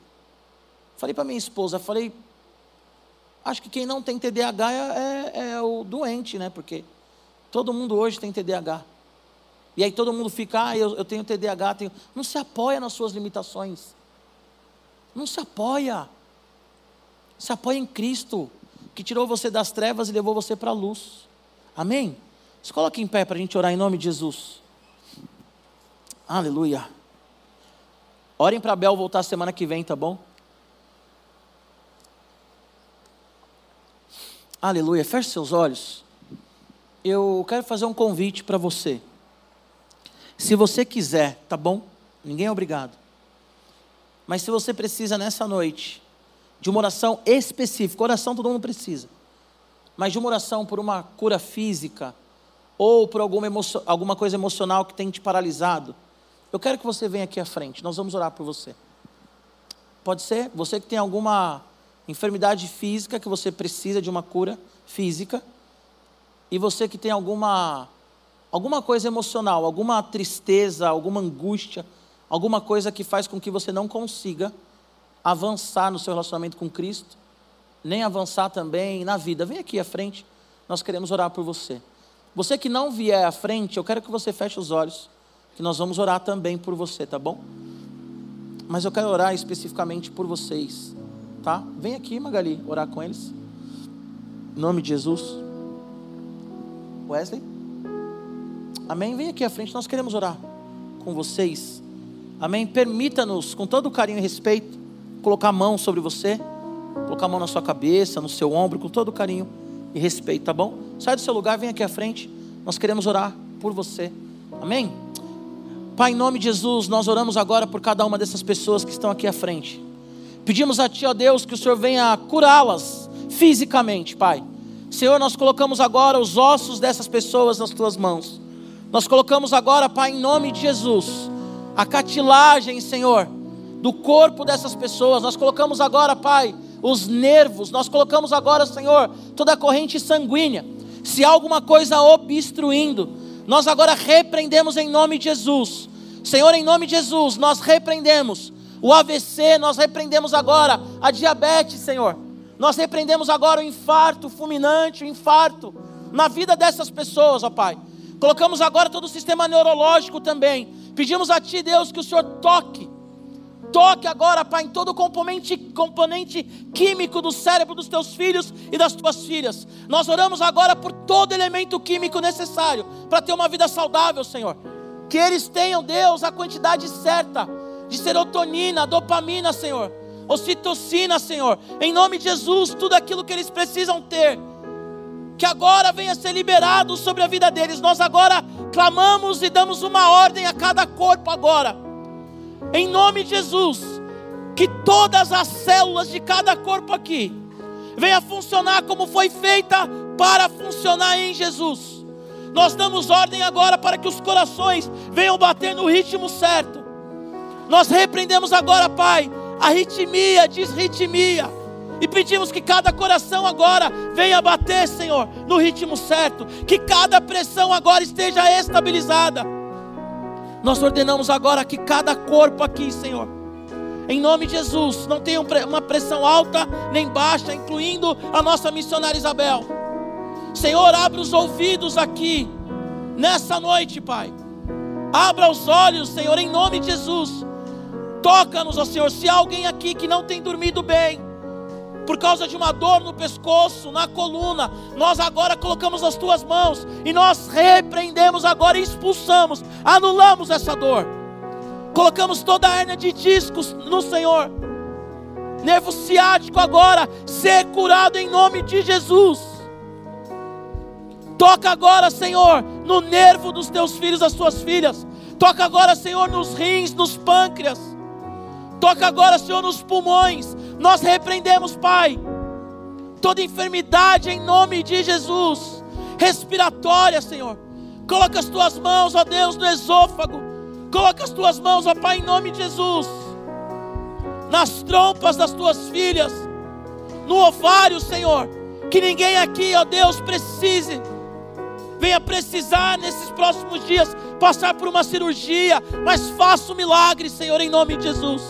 Falei para minha esposa, falei, Acho que quem não tem TDAH é, é, é, o doente, né? Porque todo mundo hoje tem TDAH. E aí todo mundo fica, ah, eu, eu tenho TDAH, tenho. Não se apoia nas suas limitações. Não se apoia. Se apoia em Cristo, que tirou você das trevas e levou você para a luz. Amém? Se coloque em pé para a gente orar em nome de Jesus. Aleluia. Orem para Bel voltar semana que vem, tá bom? Aleluia. Feche seus olhos. Eu quero fazer um convite para você. Se você quiser, tá bom? Ninguém é obrigado. Mas se você precisa nessa noite de uma oração específica, oração todo mundo precisa, mas de uma oração por uma cura física ou por alguma, emoção, alguma coisa emocional que tem te paralisado, eu quero que você venha aqui à frente. Nós vamos orar por você. Pode ser? Você que tem alguma enfermidade física que você precisa de uma cura física, e você que tem alguma alguma coisa emocional, alguma tristeza, alguma angústia, alguma coisa que faz com que você não consiga avançar no seu relacionamento com Cristo, nem avançar também na vida. Vem aqui à frente, nós queremos orar por você. Você que não vier à frente, eu quero que você feche os olhos, que nós vamos orar também por você, tá bom? Mas eu quero orar especificamente por vocês Tá? Vem aqui, Magali, orar com eles. Em nome de Jesus. Wesley? Amém? Vem aqui à frente, nós queremos orar com vocês. Amém? Permita-nos, com todo carinho e respeito, colocar a mão sobre você, colocar a mão na sua cabeça, no seu ombro, com todo carinho e respeito, tá bom? Sai do seu lugar, vem aqui à frente. Nós queremos orar por você. Amém? Pai, em nome de Jesus, nós oramos agora por cada uma dessas pessoas que estão aqui à frente. Pedimos a Ti, ó Deus, que o Senhor venha curá-las fisicamente, Pai. Senhor, nós colocamos agora os ossos dessas pessoas nas Tuas mãos. Nós colocamos agora, Pai, em nome de Jesus, a catilagem, Senhor, do corpo dessas pessoas. Nós colocamos agora, Pai, os nervos. Nós colocamos agora, Senhor, toda a corrente sanguínea. Se há alguma coisa obstruindo, nós agora repreendemos em nome de Jesus. Senhor, em nome de Jesus, nós repreendemos o AVC, nós repreendemos agora a diabetes, Senhor. Nós repreendemos agora o infarto fulminante, o infarto na vida dessas pessoas, ó Pai. Colocamos agora todo o sistema neurológico também. Pedimos a Ti, Deus, que o Senhor toque. Toque agora, Pai, em todo o componente, componente químico do cérebro dos teus filhos e das tuas filhas. Nós oramos agora por todo elemento químico necessário para ter uma vida saudável, Senhor. Que eles tenham, Deus, a quantidade certa de serotonina, dopamina, Senhor, ocitocina, Senhor, em nome de Jesus, tudo aquilo que eles precisam ter, que agora venha ser liberado sobre a vida deles. Nós agora clamamos e damos uma ordem a cada corpo agora, em nome de Jesus, que todas as células de cada corpo aqui venha funcionar como foi feita para funcionar em Jesus. Nós damos ordem agora para que os corações venham bater no ritmo certo nós repreendemos agora, Pai, a ritmia, disritmia. E pedimos que cada coração agora venha bater, Senhor, no ritmo certo. Que cada pressão agora esteja estabilizada. Nós ordenamos agora que cada corpo aqui, Senhor, em nome de Jesus, não tenha uma pressão alta nem baixa, incluindo a nossa missionária Isabel. Senhor, abra os ouvidos aqui, nessa noite, Pai. Abra os olhos, Senhor, em nome de Jesus. Toca-nos, ó Senhor. Se há alguém aqui que não tem dormido bem, por causa de uma dor no pescoço, na coluna, nós agora colocamos as tuas mãos e nós repreendemos agora e expulsamos, anulamos essa dor. Colocamos toda a hernia de discos no Senhor. Nervo ciático agora ser curado em nome de Jesus. Toca agora, Senhor, no nervo dos teus filhos, das tuas filhas. Toca agora, Senhor, nos rins, nos pâncreas. Toca agora, Senhor, nos pulmões. Nós repreendemos, Pai, toda enfermidade em nome de Jesus. Respiratória, Senhor. Coloca as tuas mãos, ó Deus, no esôfago. Coloca as tuas mãos, ó Pai, em nome de Jesus. Nas trompas das tuas filhas. No ovário, Senhor. Que ninguém aqui, ó Deus, precise venha precisar nesses próximos dias passar por uma cirurgia, mas faça o um milagre, Senhor, em nome de Jesus.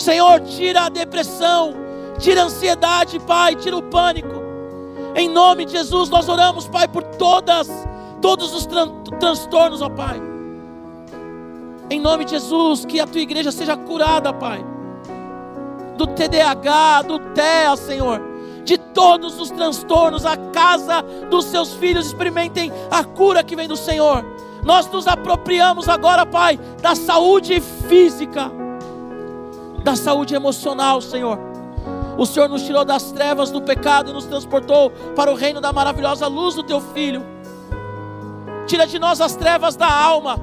Senhor, tira a depressão, tira a ansiedade, Pai, tira o pânico. Em nome de Jesus, nós oramos, Pai, por todas, todos os tran transtornos, ó Pai. Em nome de Jesus, que a tua igreja seja curada, Pai. Do TDAH, do TEA, Senhor de todos os transtornos, a casa dos seus filhos experimentem a cura que vem do Senhor. Nós nos apropriamos agora, Pai, da saúde física, da saúde emocional, Senhor. O Senhor nos tirou das trevas do pecado e nos transportou para o reino da maravilhosa luz do Teu Filho. Tira de nós as trevas da alma,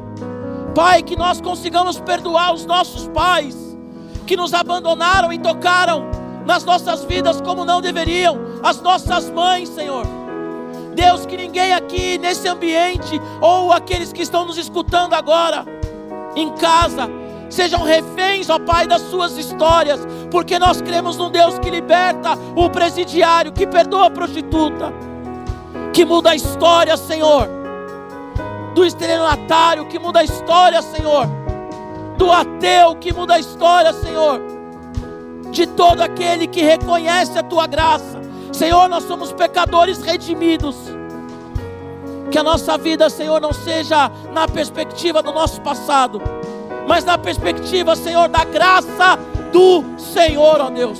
Pai, que nós consigamos perdoar os nossos pais que nos abandonaram e tocaram nas nossas vidas como não deveriam, as nossas mães, Senhor. Deus, que ninguém aqui nesse ambiente, ou aqueles que estão nos escutando agora, em casa, sejam reféns, ó Pai, das suas histórias, porque nós cremos num Deus que liberta o presidiário, que perdoa a prostituta, que muda a história, Senhor, do estelionatário, que muda a história, Senhor, do ateu, que muda a história, Senhor de todo aquele que reconhece a tua graça. Senhor, nós somos pecadores redimidos. Que a nossa vida, Senhor, não seja na perspectiva do nosso passado, mas na perspectiva, Senhor, da graça do Senhor, ó Deus.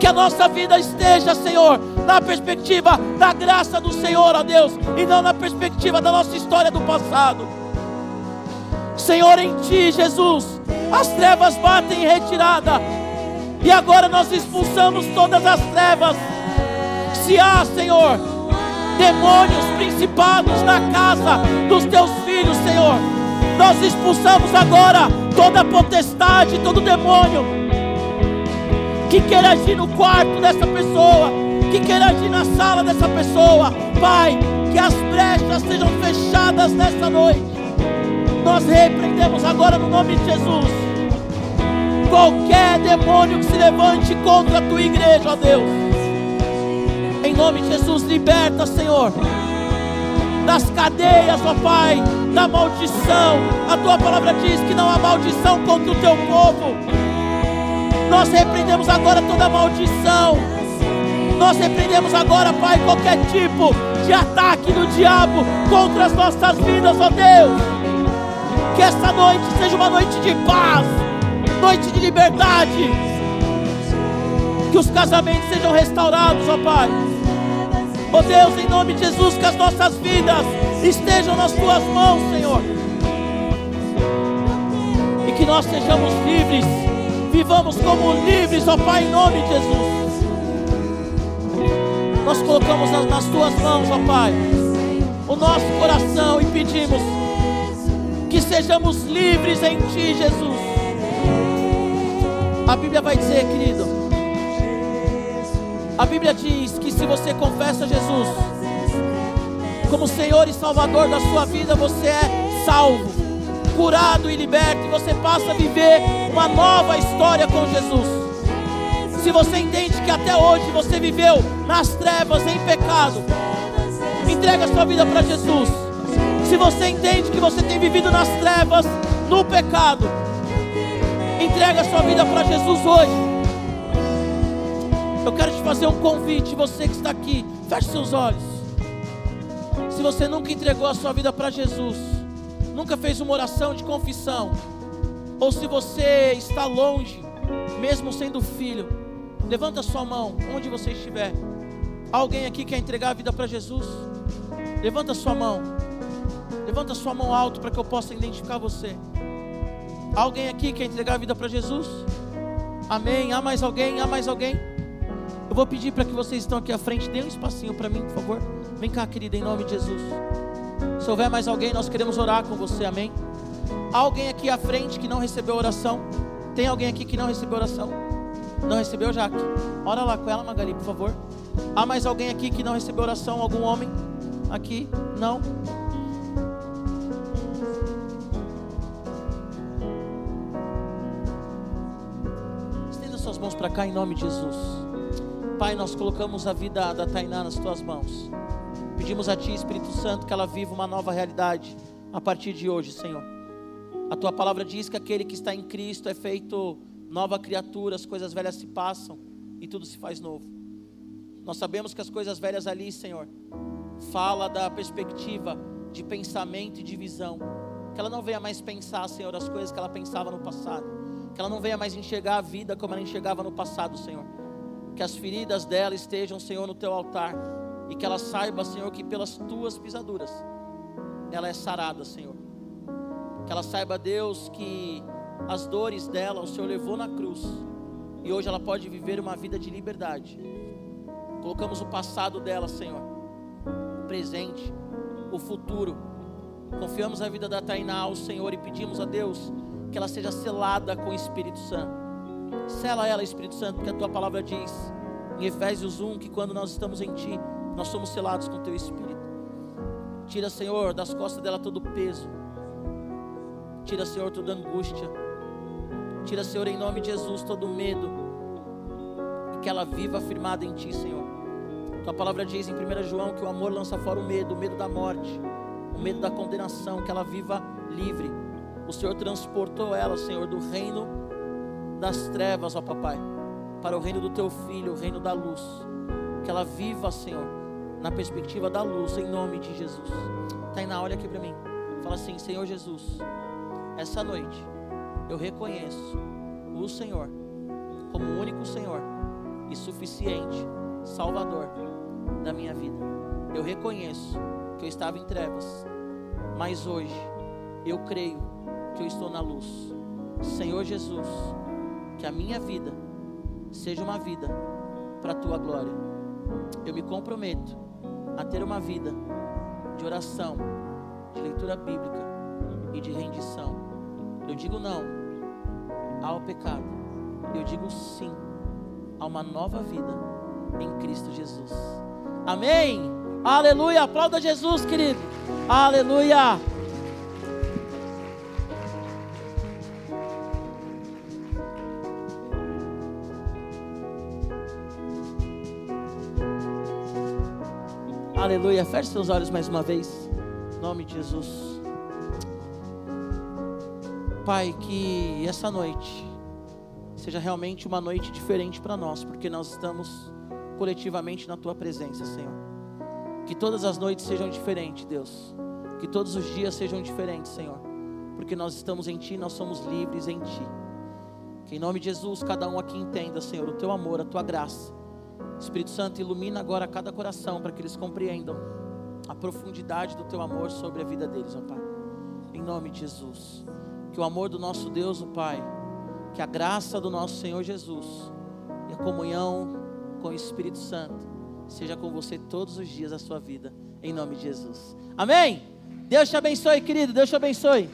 Que a nossa vida esteja, Senhor, na perspectiva da graça do Senhor, ó Deus, e não na perspectiva da nossa história do passado. Senhor, em Ti, Jesus, as trevas batem em retirada, e agora nós expulsamos todas as trevas. Se há, Senhor, demônios principados na casa dos teus filhos, Senhor, nós expulsamos agora toda potestade, todo demônio que queira agir no quarto dessa pessoa, que queira agir na sala dessa pessoa. Pai, que as brechas sejam fechadas nesta noite. Nós repreendemos agora no nome de Jesus qualquer demônio que se levante contra a tua igreja, ó Deus. Em nome de Jesus, liberta, Senhor, das cadeias, ó Pai, da maldição. A tua palavra diz que não há maldição contra o teu povo. Nós repreendemos agora toda maldição. Nós repreendemos agora, Pai, qualquer tipo de ataque do diabo contra as nossas vidas, ó Deus. Que esta noite seja uma noite de paz noite de liberdade. Que os casamentos sejam restaurados, ó Pai. Oh Deus, em nome de Jesus, que as nossas vidas estejam nas tuas mãos, Senhor. E que nós sejamos livres, vivamos como livres, ó Pai, em nome de Jesus. Nós colocamos nas, nas tuas mãos, ó Pai, o nosso coração e pedimos que sejamos livres em Ti, Jesus. A Bíblia vai dizer, querido. A Bíblia diz que se você confessa Jesus como Senhor e Salvador da sua vida, você é salvo, curado e liberto, e você passa a viver uma nova história com Jesus. Se você entende que até hoje você viveu nas trevas, em pecado, entrega a sua vida para Jesus. Se você entende que você tem vivido nas trevas, no pecado, entrega a sua vida para Jesus hoje. Eu quero te fazer um convite, você que está aqui, feche seus olhos. Se você nunca entregou a sua vida para Jesus, nunca fez uma oração de confissão, ou se você está longe, mesmo sendo filho, levanta sua mão onde você estiver. Alguém aqui quer entregar a vida para Jesus? Levanta sua mão. Levanta sua mão alto para que eu possa identificar você. Alguém aqui quer entregar a vida para Jesus? Amém. Há mais alguém? Há mais alguém? Eu vou pedir para que vocês estão aqui à frente, dê um espacinho para mim, por favor. Vem cá, querida, em nome de Jesus. Se houver mais alguém, nós queremos orar com você, amém? Há alguém aqui à frente que não recebeu oração? Tem alguém aqui que não recebeu oração? Não recebeu, Jaque? Ora lá com ela, Magali, por favor. Há mais alguém aqui que não recebeu oração? Algum homem? Aqui? Não? Estenda suas mãos para cá em nome de Jesus. Pai, nós colocamos a vida da Tainá nas tuas mãos. Pedimos a Ti, Espírito Santo, que ela viva uma nova realidade a partir de hoje, Senhor. A Tua palavra diz que aquele que está em Cristo é feito nova criatura, as coisas velhas se passam e tudo se faz novo. Nós sabemos que as coisas velhas ali, Senhor, fala da perspectiva de pensamento e de visão. Que ela não venha mais pensar, Senhor, as coisas que ela pensava no passado. Que ela não venha mais enxergar a vida como ela enxergava no passado, Senhor. Que as feridas dela estejam, Senhor, no teu altar. E que ela saiba, Senhor, que pelas tuas pisaduras ela é sarada, Senhor. Que ela saiba, Deus, que as dores dela o Senhor levou na cruz. E hoje ela pode viver uma vida de liberdade. Colocamos o passado dela, Senhor presente, o futuro. Confiamos a vida da Tainá ao Senhor e pedimos a Deus que ela seja selada com o Espírito Santo. Sela ela, Espírito Santo, porque a tua palavra diz em Efésios 1 que quando nós estamos em ti, nós somos selados com o teu Espírito. Tira, Senhor, das costas dela todo o peso. Tira, Senhor, toda angústia. Tira, Senhor, em nome de Jesus, todo medo. E que ela viva afirmada em ti, Senhor. Tua palavra diz em 1 João que o amor lança fora o medo, o medo da morte, o medo da condenação, que ela viva livre. O Senhor transportou ela, Senhor, do reino das trevas, ó papai, para o reino do teu filho, o reino da luz. Que ela viva, Senhor, na perspectiva da luz, em nome de Jesus. Tainá, olha aqui para mim. Fala assim: Senhor Jesus, essa noite eu reconheço o Senhor como o único Senhor e suficiente Salvador da minha vida. Eu reconheço que eu estava em trevas, mas hoje eu creio que eu estou na luz. Senhor Jesus, que a minha vida seja uma vida para a tua glória. Eu me comprometo a ter uma vida de oração, de leitura bíblica e de rendição. Eu digo não ao pecado. Eu digo sim a uma nova vida em Cristo Jesus. Amém. Aleluia. Aplauda Jesus, querido. Aleluia. Aleluia. Feche seus olhos mais uma vez. Em nome de Jesus. Pai, que essa noite seja realmente uma noite diferente para nós, porque nós estamos coletivamente na tua presença, Senhor. Que todas as noites sejam diferentes, Deus. Que todos os dias sejam diferentes, Senhor. Porque nós estamos em Ti, nós somos livres em Ti. Que em nome de Jesus, cada um aqui entenda, Senhor, o Teu amor, a Tua graça. Espírito Santo, ilumina agora cada coração para que eles compreendam a profundidade do Teu amor sobre a vida deles, ó Pai. Em nome de Jesus. Que o amor do nosso Deus, o Pai, que a graça do nosso Senhor Jesus e a comunhão com o Espírito Santo seja com você todos os dias da sua vida, em nome de Jesus. Amém? Deus te abençoe, querido. Deus te abençoe.